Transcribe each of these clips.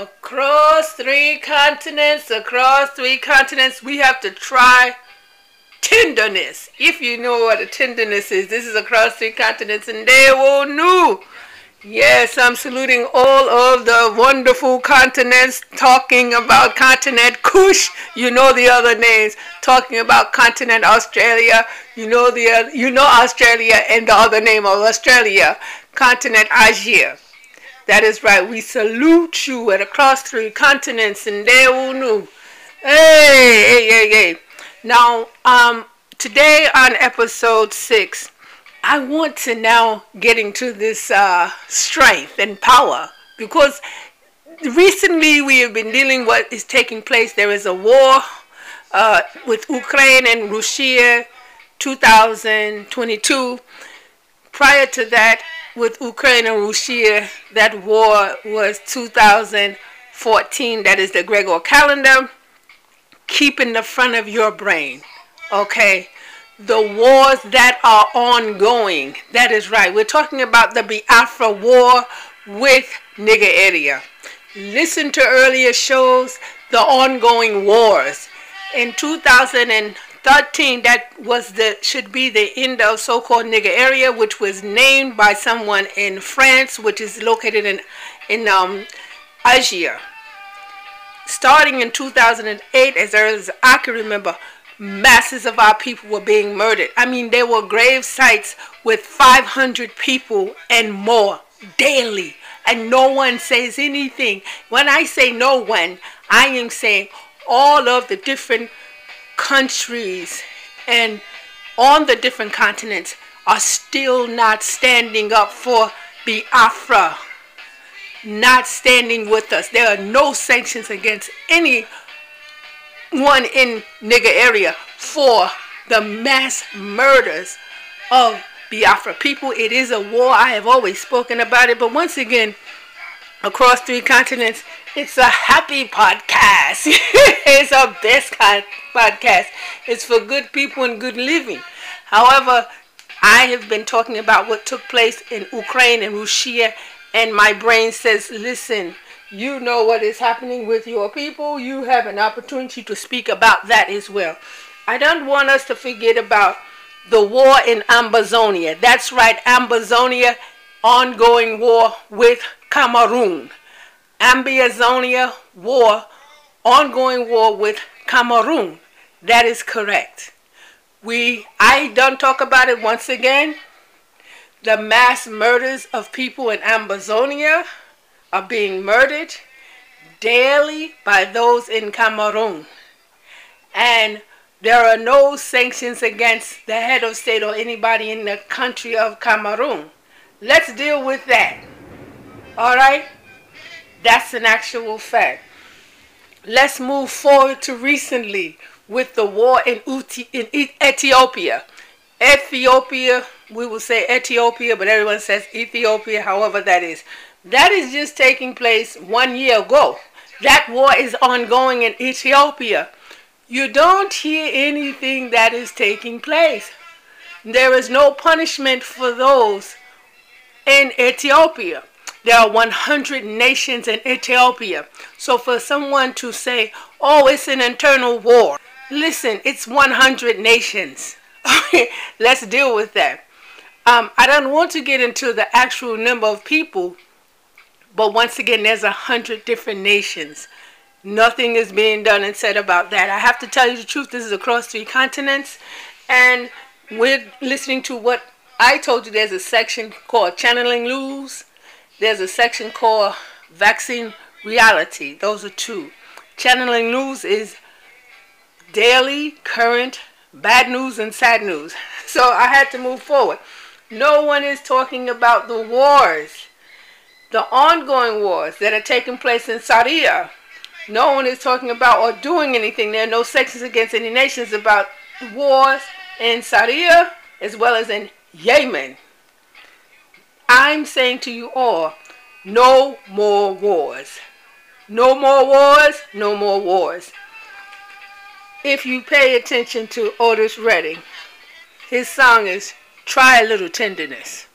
Across three continents, across three continents, we have to try tenderness. If you know what a tenderness is, this is across three continents, and they will know. Yes, I'm saluting all of the wonderful continents, talking about continent Kush. You know the other names. Talking about continent Australia. You know the you know Australia and the other name of Australia, continent Asia. That is right. We salute you at across three continents and Deunu. Hey, hey, hey, hey. Now, um, today on episode six, I want to now get into this uh, strength and power because recently we have been dealing what is taking place. There is a war uh, with Ukraine and Russia, 2022. Prior to that, with Ukraine and Russia, that war was 2014. That is the Gregor calendar. Keep in the front of your brain, okay? The wars that are ongoing. That is right. We're talking about the Biafra war with Nigeria. Listen to earlier shows, the ongoing wars. In 2000 13 that was the should be the end of so-called nigger area which was named by someone in France which is located in in um, Asia starting in 2008 as early as I can remember masses of our people were being murdered. I mean there were grave sites with 500 people and more daily. And no one says anything. When I say no one I am saying all of the different countries and on the different continents are still not standing up for Biafra, not standing with us. There are no sanctions against anyone in nigger area for the mass murders of Biafra people. It is a war. I have always spoken about it, but once again, across three continents, it's a happy podcast. it's a best kind podcast. It's for good people and good living. However, I have been talking about what took place in Ukraine and Russia, and my brain says, listen, you know what is happening with your people. You have an opportunity to speak about that as well. I don't want us to forget about the war in Ambazonia. That's right, Ambazonia, ongoing war with Cameroon. Ambazonia war, ongoing war with Cameroon. That is correct. We, I don't talk about it once again. The mass murders of people in Ambazonia are being murdered daily by those in Cameroon. And there are no sanctions against the head of state or anybody in the country of Cameroon. Let's deal with that. All right? That's an actual fact. Let's move forward to recently with the war in, Uti, in Ethiopia. Ethiopia, we will say Ethiopia, but everyone says Ethiopia, however that is. That is just taking place one year ago. That war is ongoing in Ethiopia. You don't hear anything that is taking place. There is no punishment for those in Ethiopia. There are 100 nations in Ethiopia. So for someone to say, oh, it's an internal war, listen, it's 100 nations. Okay, let's deal with that. Um, I don't want to get into the actual number of people, but once again, there's a hundred different nations. Nothing is being done and said about that. I have to tell you the truth. This is across three continents, and we're listening to what I told you. There's a section called Channeling News there's a section called Vaccine Reality. Those are two. Channeling News is daily, current, bad news, and sad news. So I had to move forward. No one is talking about the wars, the ongoing wars that are taking place in Saudi. No one is talking about or doing anything. There are no sections against any nations about wars in Saudi as well as in Yemen. I'm saying to you all, no more wars. No more wars, no more wars. If you pay attention to Otis Redding, his song is Try a Little Tenderness.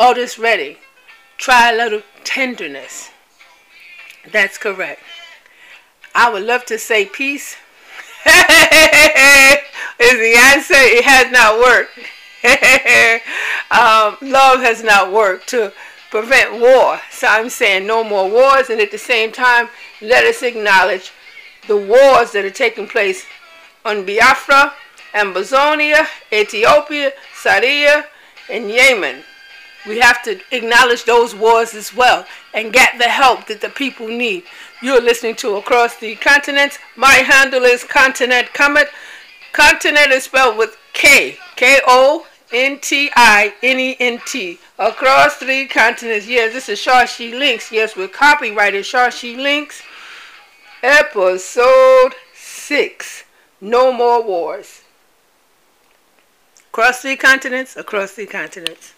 Otis Redding, Try a Little Tenderness. That's correct. I would love to say peace. is the answer. It has not worked. um, love has not worked to prevent war. So I'm saying no more wars, and at the same time, let us acknowledge the wars that are taking place on Biafra, Ambazonia, Ethiopia, Syria, and Yemen. We have to acknowledge those wars as well and get the help that the people need. You're listening to Across the Continents. My handle is Continent Comet. Continent is spelled with K. K O N T I N E N T. Across three continents. Yes, this is Shashi Links. Yes, we're copyrighted Shashi Links. Episode 6. No more wars. Across three continents, across three continents.